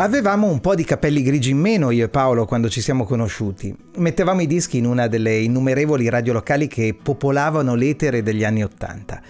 Avevamo un po' di capelli grigi in meno io e Paolo quando ci siamo conosciuti. Mettevamo i dischi in una delle innumerevoli radio locali che popolavano l'etere degli anni Ottanta.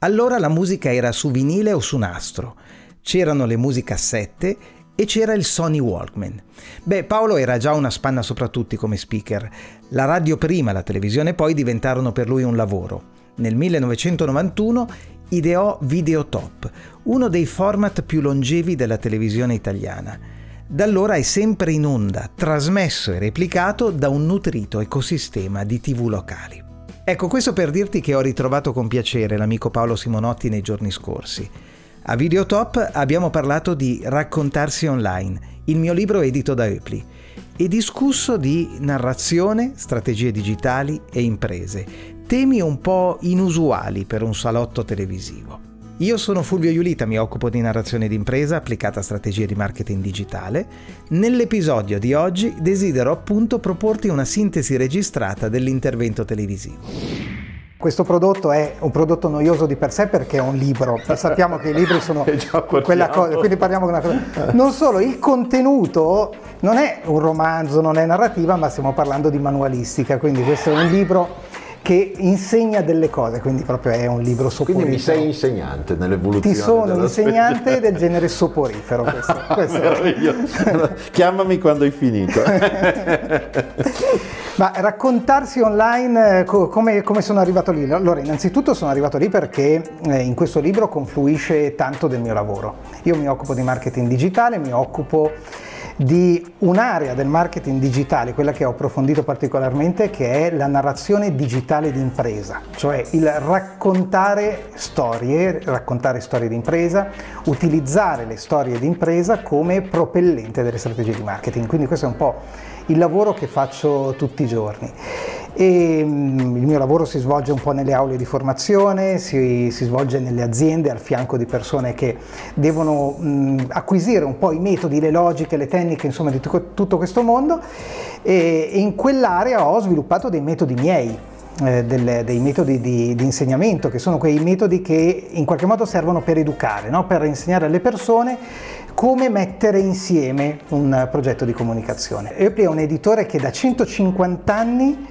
Allora la musica era su vinile o su nastro. C'erano le musicassette e c'era il Sony Walkman. Beh, Paolo era già una spanna sopra tutti come speaker. La radio prima, la televisione poi diventarono per lui un lavoro. Nel 1991 ideò Videotop, uno dei format più longevi della televisione italiana. Da allora è sempre in onda, trasmesso e replicato da un nutrito ecosistema di tv locali. Ecco, questo per dirti che ho ritrovato con piacere l'amico Paolo Simonotti nei giorni scorsi. A Videotop abbiamo parlato di Raccontarsi online, il mio libro edito da Eupli, e discusso di narrazione, strategie digitali e imprese, temi un po' inusuali per un salotto televisivo. Io sono Fulvio Iulita, mi occupo di narrazione d'impresa applicata a strategie di marketing digitale. Nell'episodio di oggi desidero appunto proporti una sintesi registrata dell'intervento televisivo. Questo prodotto è un prodotto noioso di per sé perché è un libro, sappiamo che i libri sono quella cosa, quindi parliamo di una cosa. Non solo, il contenuto non è un romanzo, non è narrativa, ma stiamo parlando di manualistica, quindi questo è un libro che insegna delle cose, quindi proprio è un libro soporifero. Quindi mi sei insegnante nell'evoluzione. Ti sono un insegnante specie. del genere soporifero. Questo, questo. Chiamami quando hai finito. Ma raccontarsi online, eh, come, come, sono arrivato lì? Allora, innanzitutto sono arrivato lì perché eh, in questo libro confluisce tanto del mio lavoro. Io mi occupo di marketing digitale, mi occupo di un'area del marketing digitale, quella che ho approfondito particolarmente, che è la narrazione digitale di impresa, cioè il raccontare storie, raccontare storie di impresa, utilizzare le storie di impresa come propellente delle strategie di marketing. Quindi questo è un po' il lavoro che faccio tutti i giorni e mm, il mio lavoro si svolge un po' nelle aule di formazione, si, si svolge nelle aziende al fianco di persone che devono mh, mm, acquisire un po' i metodi, le logiche, le tecniche, insomma di tutto questo mondo e, in quell'area ho sviluppato dei metodi miei. Eh, dei metodi di, di, insegnamento, che sono quei metodi che in qualche modo servono per educare, no? per insegnare alle persone come mettere insieme un progetto di comunicazione. Eupli è un editore che da 150 anni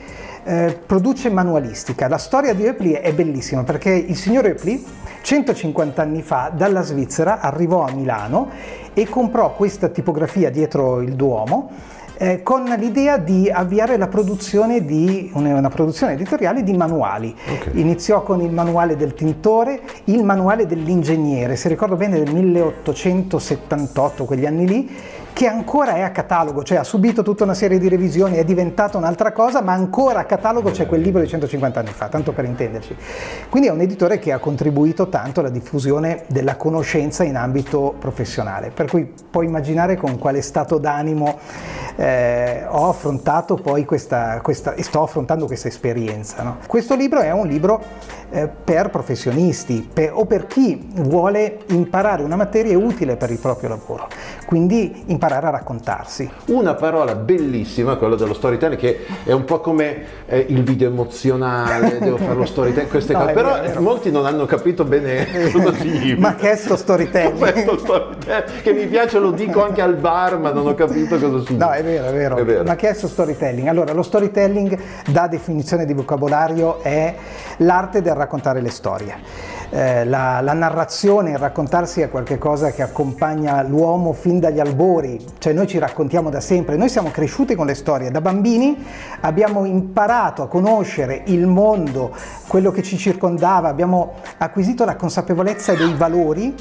eh, produce manualistica. La storia di Eupli è bellissima perché il signor Eupli 150 anni fa dalla Svizzera arrivò a Milano e comprò questa tipografia dietro il Duomo eh, con l'idea di avviare la produzione di una, produzione editoriale di manuali. Okay. Iniziò con il manuale del tintore, il manuale dell'ingegnere, se ricordo bene del 1878, quegli anni lì, che ancora è a catalogo, cioè ha subito tutta una serie di revisioni, è diventata un'altra cosa, ma ancora a catalogo c'è quel libro di 150 anni fa, tanto per intenderci. Quindi è un editore che ha contribuito tanto alla diffusione della conoscenza in ambito professionale, per cui puoi immaginare con quale stato d'animo eh, ho affrontato poi questa, questa, e sto affrontando questa esperienza. No? Questo libro è un libro eh, per professionisti per, o per chi vuole imparare una materia utile per il proprio lavoro, quindi imparare a raccontarsi. Una parola bellissima, quella dello storytelling, che è un po' come eh, il video emozionale, devo fare lo storytelling, queste no, cose, però vero, vero. molti non hanno capito bene cosa significa. ma che è sto storytelling? Che mi piace, lo dico anche al bar, ma non ho capito cosa significa. No, è vero, è vero. È vero. Ma che è sto storytelling? Allora, lo storytelling, da definizione di vocabolario, è l'arte del raccontare le storie. Eh, la, la, narrazione, il raccontarsi è qualcosa che accompagna l'uomo fin dagli albori, cioè noi ci raccontiamo da sempre, noi siamo cresciuti con le storie, da bambini abbiamo imparato a conoscere il mondo, quello che ci circondava, abbiamo acquisito la consapevolezza dei valori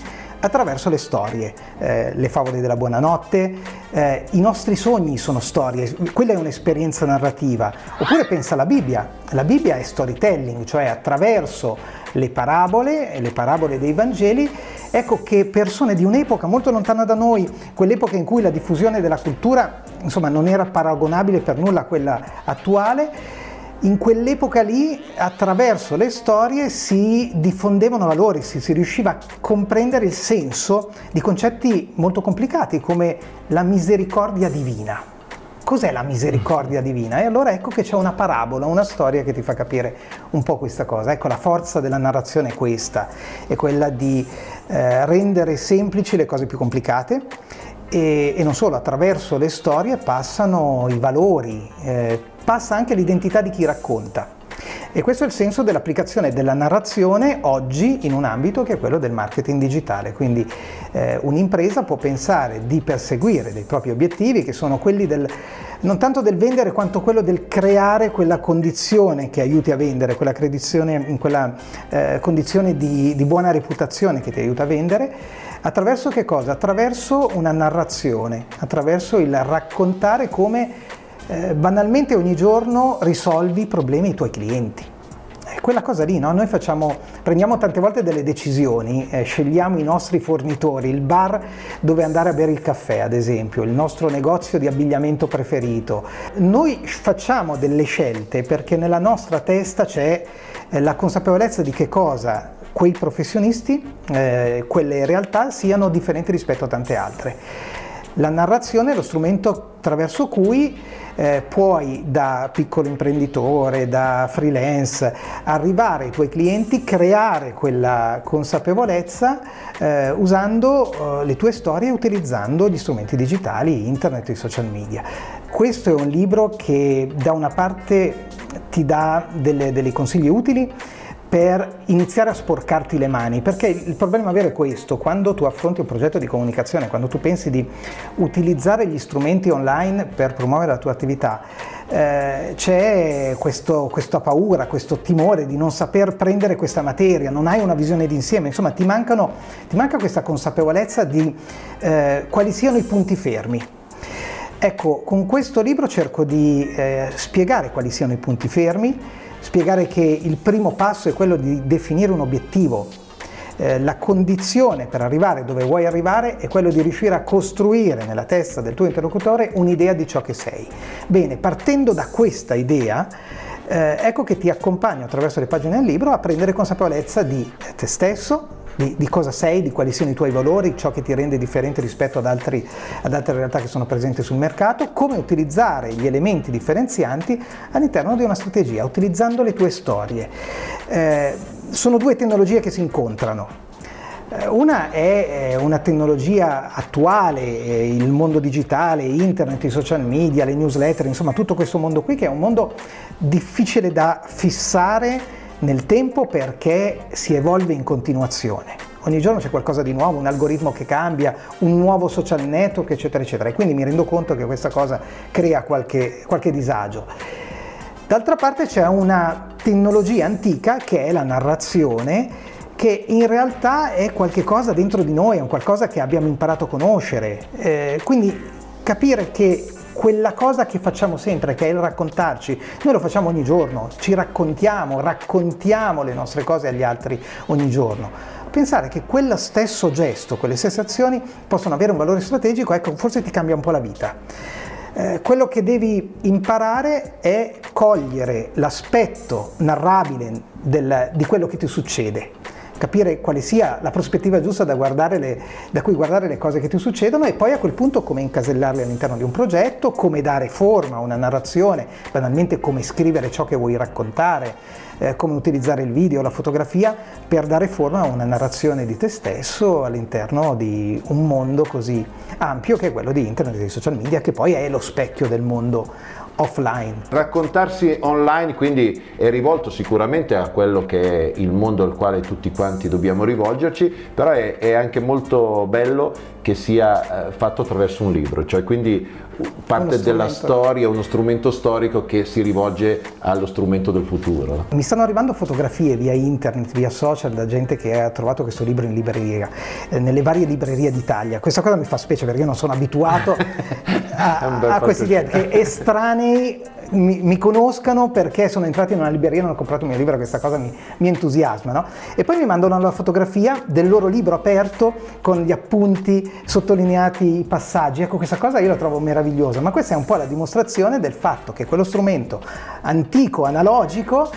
Attraverso le storie, eh, le favole della buonanotte, eh, i nostri sogni sono storie, quella è un'esperienza narrativa. Oppure pensa alla Bibbia, la Bibbia è storytelling, cioè attraverso le parabole, le parabole dei Vangeli, ecco che persone di un'epoca molto lontana da noi, quell'epoca in cui la diffusione della cultura insomma, non era paragonabile per nulla a quella attuale, in quell'epoca lì attraverso le storie si diffondevano valori, si, si, riusciva a comprendere il senso di concetti molto complicati come la misericordia divina. Cos'è la misericordia divina? E allora ecco che c'è una parabola, una storia che ti fa capire un po' questa cosa. Ecco, la forza della narrazione è questa, è quella di eh, rendere semplici le cose più complicate e, e, non solo, attraverso le storie passano i valori, eh, passa anche l'identità di chi racconta. E questo è il senso dell'applicazione della narrazione oggi in un ambito che è quello del marketing digitale. Quindi eh, un'impresa può pensare di perseguire dei propri obiettivi che sono quelli del, non tanto del vendere quanto quello del creare quella condizione che aiuti a vendere, quella, quella eh, condizione di, di buona reputazione che ti aiuta a vendere. Attraverso che cosa? Attraverso una narrazione, attraverso il raccontare come eh, banalmente ogni giorno risolvi i problemi dei tuoi clienti. È quella cosa lì, no? Noi facciamo, prendiamo tante volte delle decisioni, eh, scegliamo i nostri fornitori, il bar dove andare a bere il caffè, ad esempio, il nostro negozio di abbigliamento preferito. Noi facciamo delle scelte perché nella nostra testa c'è eh, la consapevolezza di che cosa quei professionisti, eh, quelle realtà siano differenti rispetto a tante altre. La narrazione è lo strumento attraverso cui eh, puoi da piccolo imprenditore, da freelance, arrivare ai tuoi clienti, creare quella consapevolezza eh, usando eh, le tue storie e utilizzando gli strumenti digitali, internet e social media. Questo è un libro che da una parte ti dà delle, dei consigli utili, per iniziare a sporcarti le mani, perché il problema vero è questo, quando tu affronti un progetto di comunicazione, quando tu pensi di utilizzare gli strumenti online per promuovere la tua attività, eh, c'è questo, questa paura, questo timore di non saper prendere questa materia, non hai una visione d'insieme, insomma ti, mancano, ti manca questa consapevolezza di eh, quali siano i punti fermi. Ecco, con questo libro cerco di eh, spiegare quali siano i punti fermi, spiegare che il primo passo è quello di definire un obiettivo. Eh, la condizione per arrivare dove vuoi arrivare è quello di riuscire a costruire nella testa del tuo interlocutore un'idea di ciò che sei. Bene, partendo da questa idea, eh, ecco che ti accompagno attraverso le pagine del libro a prendere consapevolezza di te stesso, di, di, cosa sei, di quali siano i tuoi valori, ciò che ti rende differente rispetto ad, altri, ad, altre realtà che sono presenti sul mercato, come utilizzare gli elementi differenzianti all'interno di una strategia, utilizzando le tue storie. Eh, sono due tecnologie che si incontrano. Eh, una è eh, una tecnologia attuale, eh, il mondo digitale, internet, i social media, le newsletter, insomma tutto questo mondo qui che è un mondo difficile da fissare nel tempo perché si evolve in continuazione. Ogni giorno c'è qualcosa di nuovo, un algoritmo che cambia, un nuovo social network, eccetera, eccetera. E quindi mi rendo conto che questa cosa crea qualche, qualche disagio. D'altra parte c'è una tecnologia antica che è la narrazione, che in realtà è qualcosa dentro di noi, è un qualcosa che abbiamo imparato a conoscere. Eh, quindi capire che quella cosa che facciamo sempre, che è il raccontarci. Noi lo facciamo ogni giorno, ci raccontiamo, raccontiamo le nostre cose agli altri ogni giorno. Pensare che quello stesso gesto, quelle stesse azioni possono avere un valore strategico, ecco, forse ti cambia un po' la vita. Eh, quello che devi imparare è cogliere l'aspetto narrabile del, di quello che ti succede capire quale sia la prospettiva giusta da, le, da, cui guardare le cose che ti succedono e poi a quel punto come incasellarle all'interno di un progetto, come dare forma a una narrazione, banalmente come scrivere ciò che vuoi raccontare, eh, come utilizzare il video, la fotografia per dare forma a una narrazione di te stesso all'interno di un mondo così ampio che è quello di internet e dei social media che poi è lo specchio del mondo offline. Raccontarsi online quindi è rivolto sicuramente a quello che è il mondo al quale tutti quanti dobbiamo rivolgerci, però è, è anche molto bello che sia eh, fatto attraverso un libro, cioè quindi parte della storia, uno strumento storico che si rivolge allo strumento del futuro. Mi stanno arrivando fotografie via internet, via social da gente che ha trovato questo libro in libreria, eh, nelle varie librerie d'Italia. Questa cosa mi fa specie perché io non sono abituato a, a questi idee che estranei mi, mi, conoscano perché sono entrati in una libreria e hanno comprato un mio libro, questa cosa mi, mi entusiasma. No? E poi mi mandano la fotografia del loro libro aperto con gli appunti, sottolineati i passaggi. Ecco, questa cosa io la trovo meravigliosa, ma questa è un po' la dimostrazione del fatto che quello strumento antico, analogico,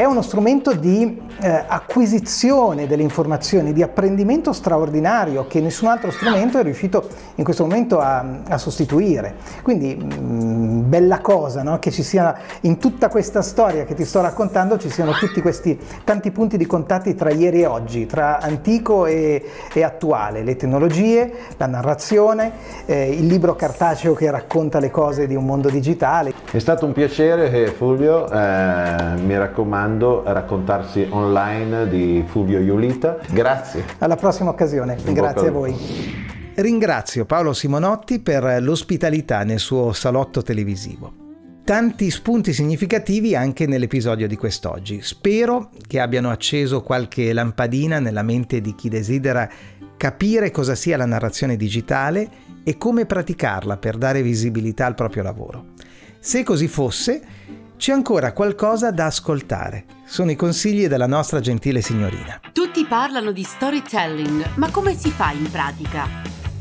è uno strumento di eh, acquisizione delle informazioni, di apprendimento straordinario che nessun altro strumento è riuscito in questo momento a, a sostituire. Quindi mh, mm, bella cosa no? che ci sia in tutta questa storia che ti sto raccontando ci siano tutti questi tanti punti di contatti tra ieri e oggi, tra antico e, e attuale, le tecnologie, la narrazione, eh, il libro cartaceo che racconta le cose di un mondo digitale. È stato un piacere eh, Fulvio, eh, mi raccomando raccontarsi online di Fulvio Iulita. Grazie. Alla prossima occasione, grazie a voi. Ringrazio Paolo Simonotti per l'ospitalità nel suo salotto televisivo. Tanti spunti significativi anche nell'episodio di quest'oggi. Spero che abbiano acceso qualche lampadina nella mente di chi desidera capire cosa sia la narrazione digitale e come praticarla per dare visibilità al proprio lavoro. Se così fosse, c'è ancora qualcosa da ascoltare. Sono i consigli della nostra gentile signorina. Tutti parlano di storytelling, ma come si fa in pratica?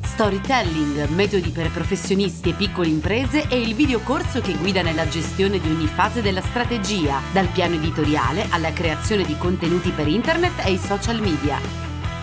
Storytelling, metodi per professionisti e piccole imprese è il videocorso che guida nella gestione di ogni fase della strategia, dal piano editoriale alla creazione di contenuti per internet e i social media.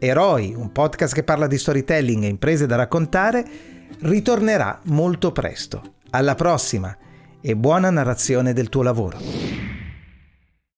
Eroi, un podcast che parla di storytelling e imprese da raccontare, ritornerà molto presto. Alla prossima e buona narrazione del tuo lavoro.